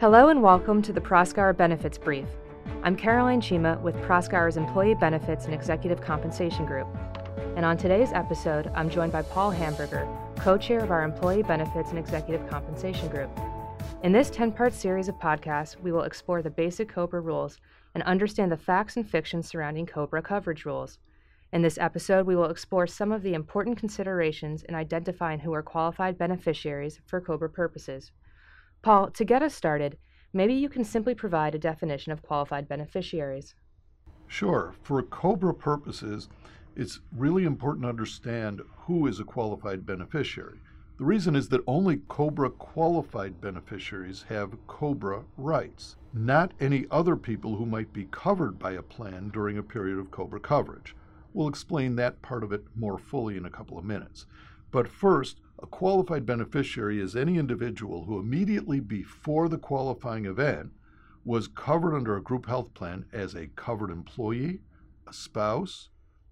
Hello and welcome to the Proskauer Benefits Brief. I'm Caroline Chima with Proskauer's Employee Benefits and Executive Compensation Group. And on today's episode, I'm joined by Paul Hamburger, co chair of our Employee Benefits and Executive Compensation Group. In this 10 part series of podcasts, we will explore the basic COBRA rules and understand the facts and fiction surrounding COBRA coverage rules. In this episode, we will explore some of the important considerations in identifying who are qualified beneficiaries for COBRA purposes. Paul, to get us started, maybe you can simply provide a definition of qualified beneficiaries. Sure. For COBRA purposes, it's really important to understand who is a qualified beneficiary. The reason is that only COBRA qualified beneficiaries have COBRA rights, not any other people who might be covered by a plan during a period of COBRA coverage. We'll explain that part of it more fully in a couple of minutes. But first, a qualified beneficiary is any individual who immediately before the qualifying event was covered under a group health plan as a covered employee, a spouse,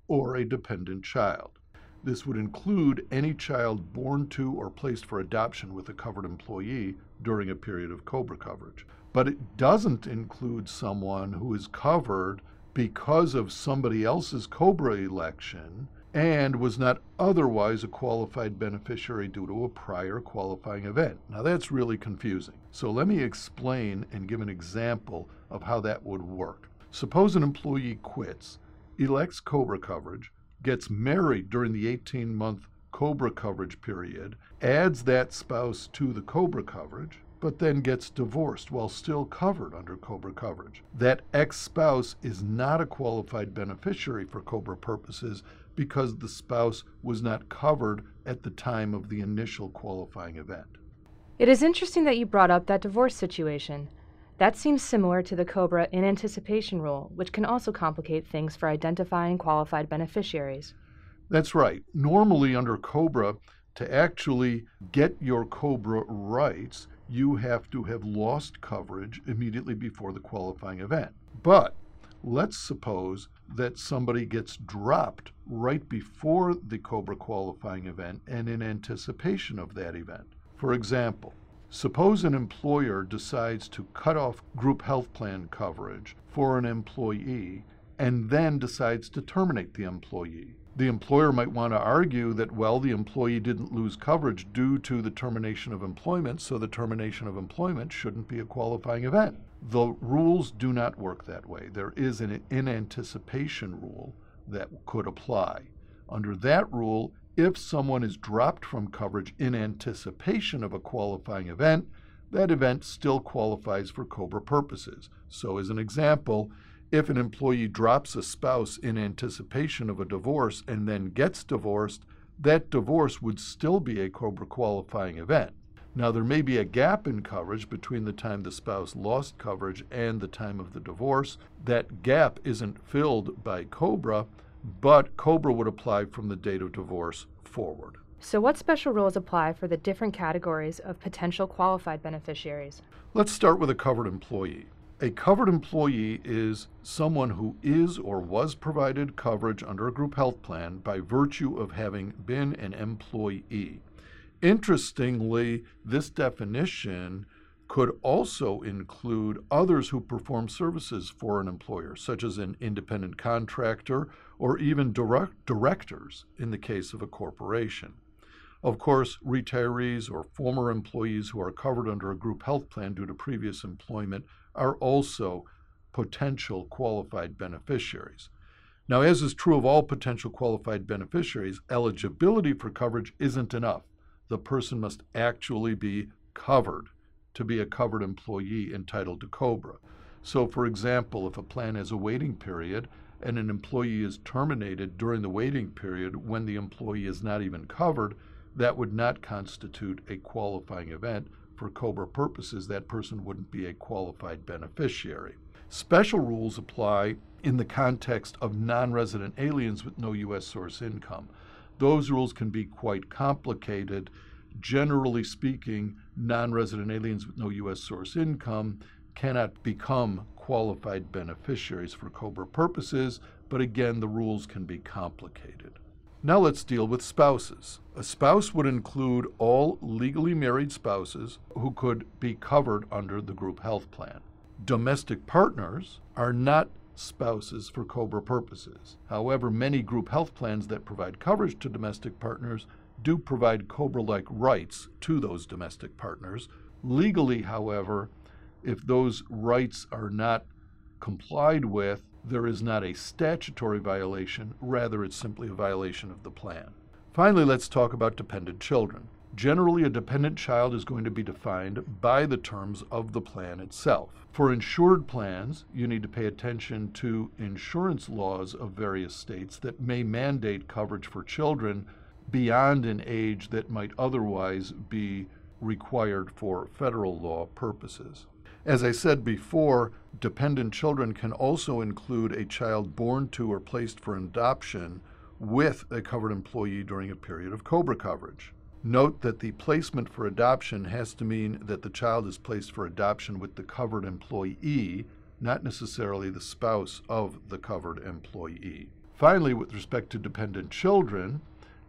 or a dependent child. This would include any child born to or placed for adoption with a covered employee during a period of COBRA coverage. But it doesn't include someone who is covered because of somebody else's COBRA election and was not otherwise a qualified beneficiary due to a prior qualifying event. Now that's really confusing. So let me explain and give an example of how that would work. Suppose an employee quits, elects COBRA coverage, gets married during the 18 month COBRA coverage period, adds that spouse to the COBRA coverage, but then gets divorced while still covered under COBRA coverage. That ex spouse is not a qualified beneficiary for COBRA purposes because the spouse was not covered at the time of the initial qualifying event. It is interesting that you brought up that divorce situation. That seems similar to the COBRA in anticipation rule, which can also complicate things for identifying qualified beneficiaries. That's right. Normally, under COBRA, to actually get your COBRA rights, you have to have lost coverage immediately before the qualifying event. But let's suppose that somebody gets dropped right before the COBRA qualifying event and in anticipation of that event. For example, suppose an employer decides to cut off group health plan coverage for an employee and then decides to terminate the employee. The employer might want to argue that, well, the employee didn't lose coverage due to the termination of employment, so the termination of employment shouldn't be a qualifying event. The rules do not work that way. There is an in anticipation rule that could apply. Under that rule, if someone is dropped from coverage in anticipation of a qualifying event, that event still qualifies for COBRA purposes. So, as an example, if an employee drops a spouse in anticipation of a divorce and then gets divorced, that divorce would still be a COBRA qualifying event. Now, there may be a gap in coverage between the time the spouse lost coverage and the time of the divorce. That gap isn't filled by COBRA, but COBRA would apply from the date of divorce forward. So, what special rules apply for the different categories of potential qualified beneficiaries? Let's start with a covered employee. A covered employee is someone who is or was provided coverage under a group health plan by virtue of having been an employee. Interestingly, this definition could also include others who perform services for an employer, such as an independent contractor or even direct directors in the case of a corporation. Of course, retirees or former employees who are covered under a group health plan due to previous employment are also potential qualified beneficiaries. Now, as is true of all potential qualified beneficiaries, eligibility for coverage isn't enough. The person must actually be covered to be a covered employee entitled to COBRA. So, for example, if a plan has a waiting period and an employee is terminated during the waiting period when the employee is not even covered, that would not constitute a qualifying event for COBRA purposes, that person wouldn't be a qualified beneficiary. Special rules apply in the context of non resident aliens with no U.S. source income. Those rules can be quite complicated. Generally speaking, non resident aliens with no U.S. source income cannot become qualified beneficiaries for COBRA purposes, but again, the rules can be complicated. Now let's deal with spouses. A spouse would include all legally married spouses who could be covered under the group health plan. Domestic partners are not spouses for COBRA purposes. However, many group health plans that provide coverage to domestic partners do provide COBRA like rights to those domestic partners. Legally, however, if those rights are not complied with, there is not a statutory violation, rather, it's simply a violation of the plan. Finally, let's talk about dependent children. Generally, a dependent child is going to be defined by the terms of the plan itself. For insured plans, you need to pay attention to insurance laws of various states that may mandate coverage for children beyond an age that might otherwise be required for federal law purposes. As I said before, dependent children can also include a child born to or placed for adoption with a covered employee during a period of COBRA coverage. Note that the placement for adoption has to mean that the child is placed for adoption with the covered employee, not necessarily the spouse of the covered employee. Finally, with respect to dependent children,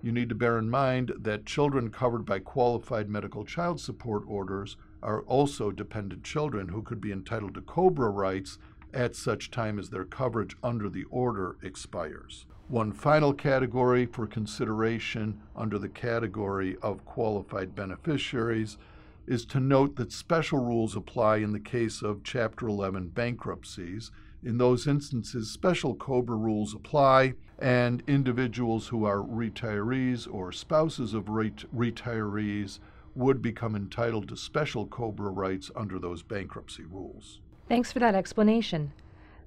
you need to bear in mind that children covered by qualified medical child support orders are also dependent children who could be entitled to COBRA rights at such time as their coverage under the order expires. One final category for consideration under the category of qualified beneficiaries is to note that special rules apply in the case of Chapter 11 bankruptcies. In those instances, special COBRA rules apply, and individuals who are retirees or spouses of ret- retirees would become entitled to special COBRA rights under those bankruptcy rules. Thanks for that explanation.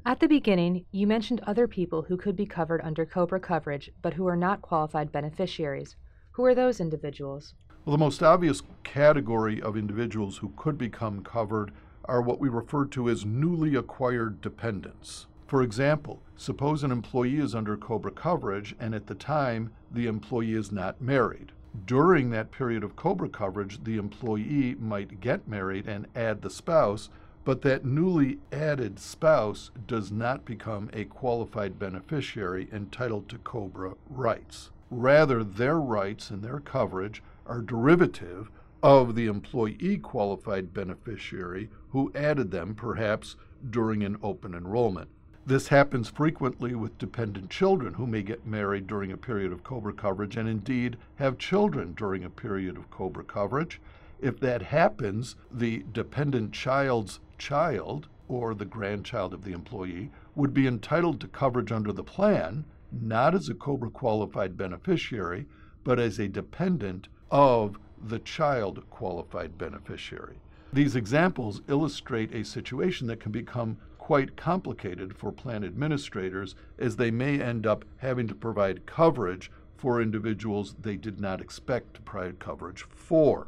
At the beginning, you mentioned other people who could be covered under COBRA coverage but who are not qualified beneficiaries. Who are those individuals? Well, the most obvious category of individuals who could become covered are what we refer to as newly acquired dependents. For example, suppose an employee is under COBRA coverage and at the time the employee is not married. During that period of COBRA coverage, the employee might get married and add the spouse, but that newly added spouse does not become a qualified beneficiary entitled to COBRA rights. Rather, their rights and their coverage are derivative of the employee qualified beneficiary who added them, perhaps during an open enrollment. This happens frequently with dependent children who may get married during a period of COBRA coverage and indeed have children during a period of COBRA coverage. If that happens, the dependent child's child or the grandchild of the employee would be entitled to coverage under the plan, not as a COBRA qualified beneficiary, but as a dependent of the child qualified beneficiary. These examples illustrate a situation that can become quite complicated for plan administrators as they may end up having to provide coverage for individuals they did not expect to provide coverage for.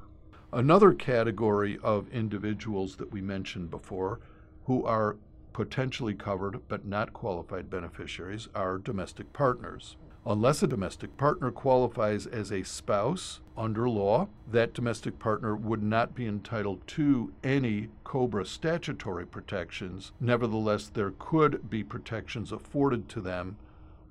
Another category of individuals that we mentioned before who are potentially covered but not qualified beneficiaries are domestic partners. Unless a domestic partner qualifies as a spouse under law, that domestic partner would not be entitled to any COBRA statutory protections. Nevertheless, there could be protections afforded to them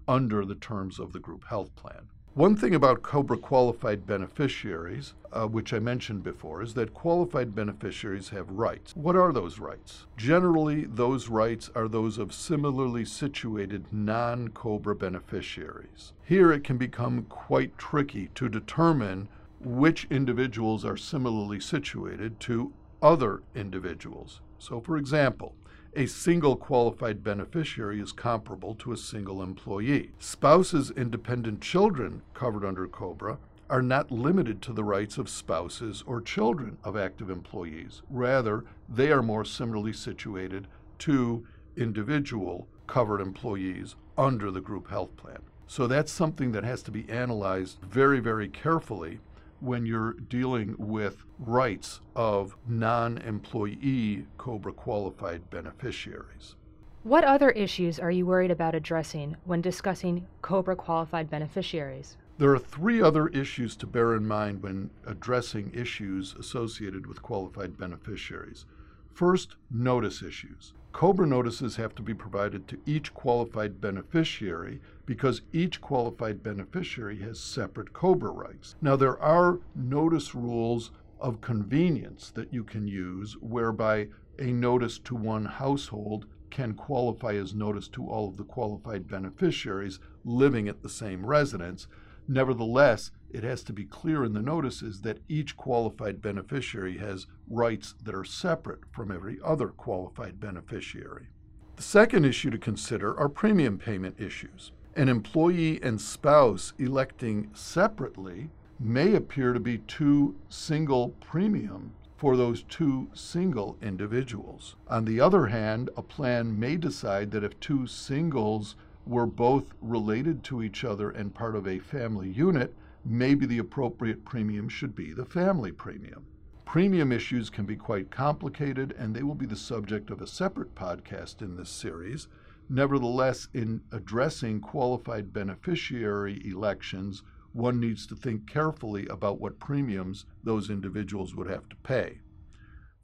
under the terms of the group health plan. One thing about COBRA qualified beneficiaries, uh, which I mentioned before, is that qualified beneficiaries have rights. What are those rights? Generally, those rights are those of similarly situated non COBRA beneficiaries. Here it can become quite tricky to determine which individuals are similarly situated to other individuals. So, for example, a single qualified beneficiary is comparable to a single employee. Spouses and dependent children covered under COBRA are not limited to the rights of spouses or children of active employees. Rather, they are more similarly situated to individual covered employees under the group health plan. So that's something that has to be analyzed very, very carefully when you're dealing with rights of non employee COBRA qualified beneficiaries. What other issues are you worried about addressing when discussing COBRA qualified beneficiaries? There are three other issues to bear in mind when addressing issues associated with qualified beneficiaries. First, notice issues. COBRA notices have to be provided to each qualified beneficiary because each qualified beneficiary has separate COBRA rights. Now, there are notice rules of convenience that you can use whereby a notice to one household can qualify as notice to all of the qualified beneficiaries living at the same residence. Nevertheless, it has to be clear in the notices that each qualified beneficiary has rights that are separate from every other qualified beneficiary. The second issue to consider are premium payment issues. An employee and spouse electing separately may appear to be two single premium for those two single individuals. On the other hand, a plan may decide that if two singles were both related to each other and part of a family unit, maybe the appropriate premium should be the family premium. Premium issues can be quite complicated, and they will be the subject of a separate podcast in this series. Nevertheless, in addressing qualified beneficiary elections, one needs to think carefully about what premiums those individuals would have to pay.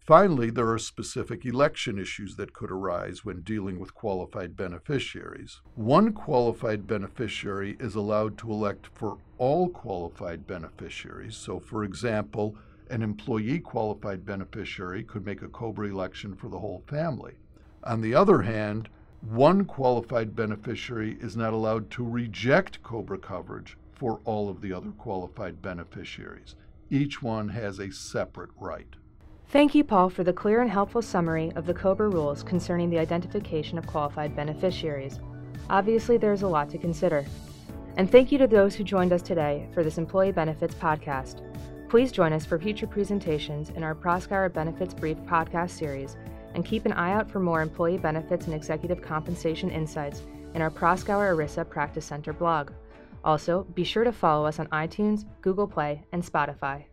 Finally, there are specific election issues that could arise when dealing with qualified beneficiaries. One qualified beneficiary is allowed to elect for all qualified beneficiaries. So, for example, an employee qualified beneficiary could make a COBRA election for the whole family. On the other hand, one qualified beneficiary is not allowed to reject COBRA coverage for all of the other qualified beneficiaries. Each one has a separate right. Thank you, Paul, for the clear and helpful summary of the COBRA rules concerning the identification of qualified beneficiaries. Obviously, there is a lot to consider. And thank you to those who joined us today for this Employee Benefits podcast. Please join us for future presentations in our Proskauer Benefits Brief podcast series, and keep an eye out for more employee benefits and executive compensation insights in our Proskauer ERISA Practice Center blog. Also, be sure to follow us on iTunes, Google Play, and Spotify.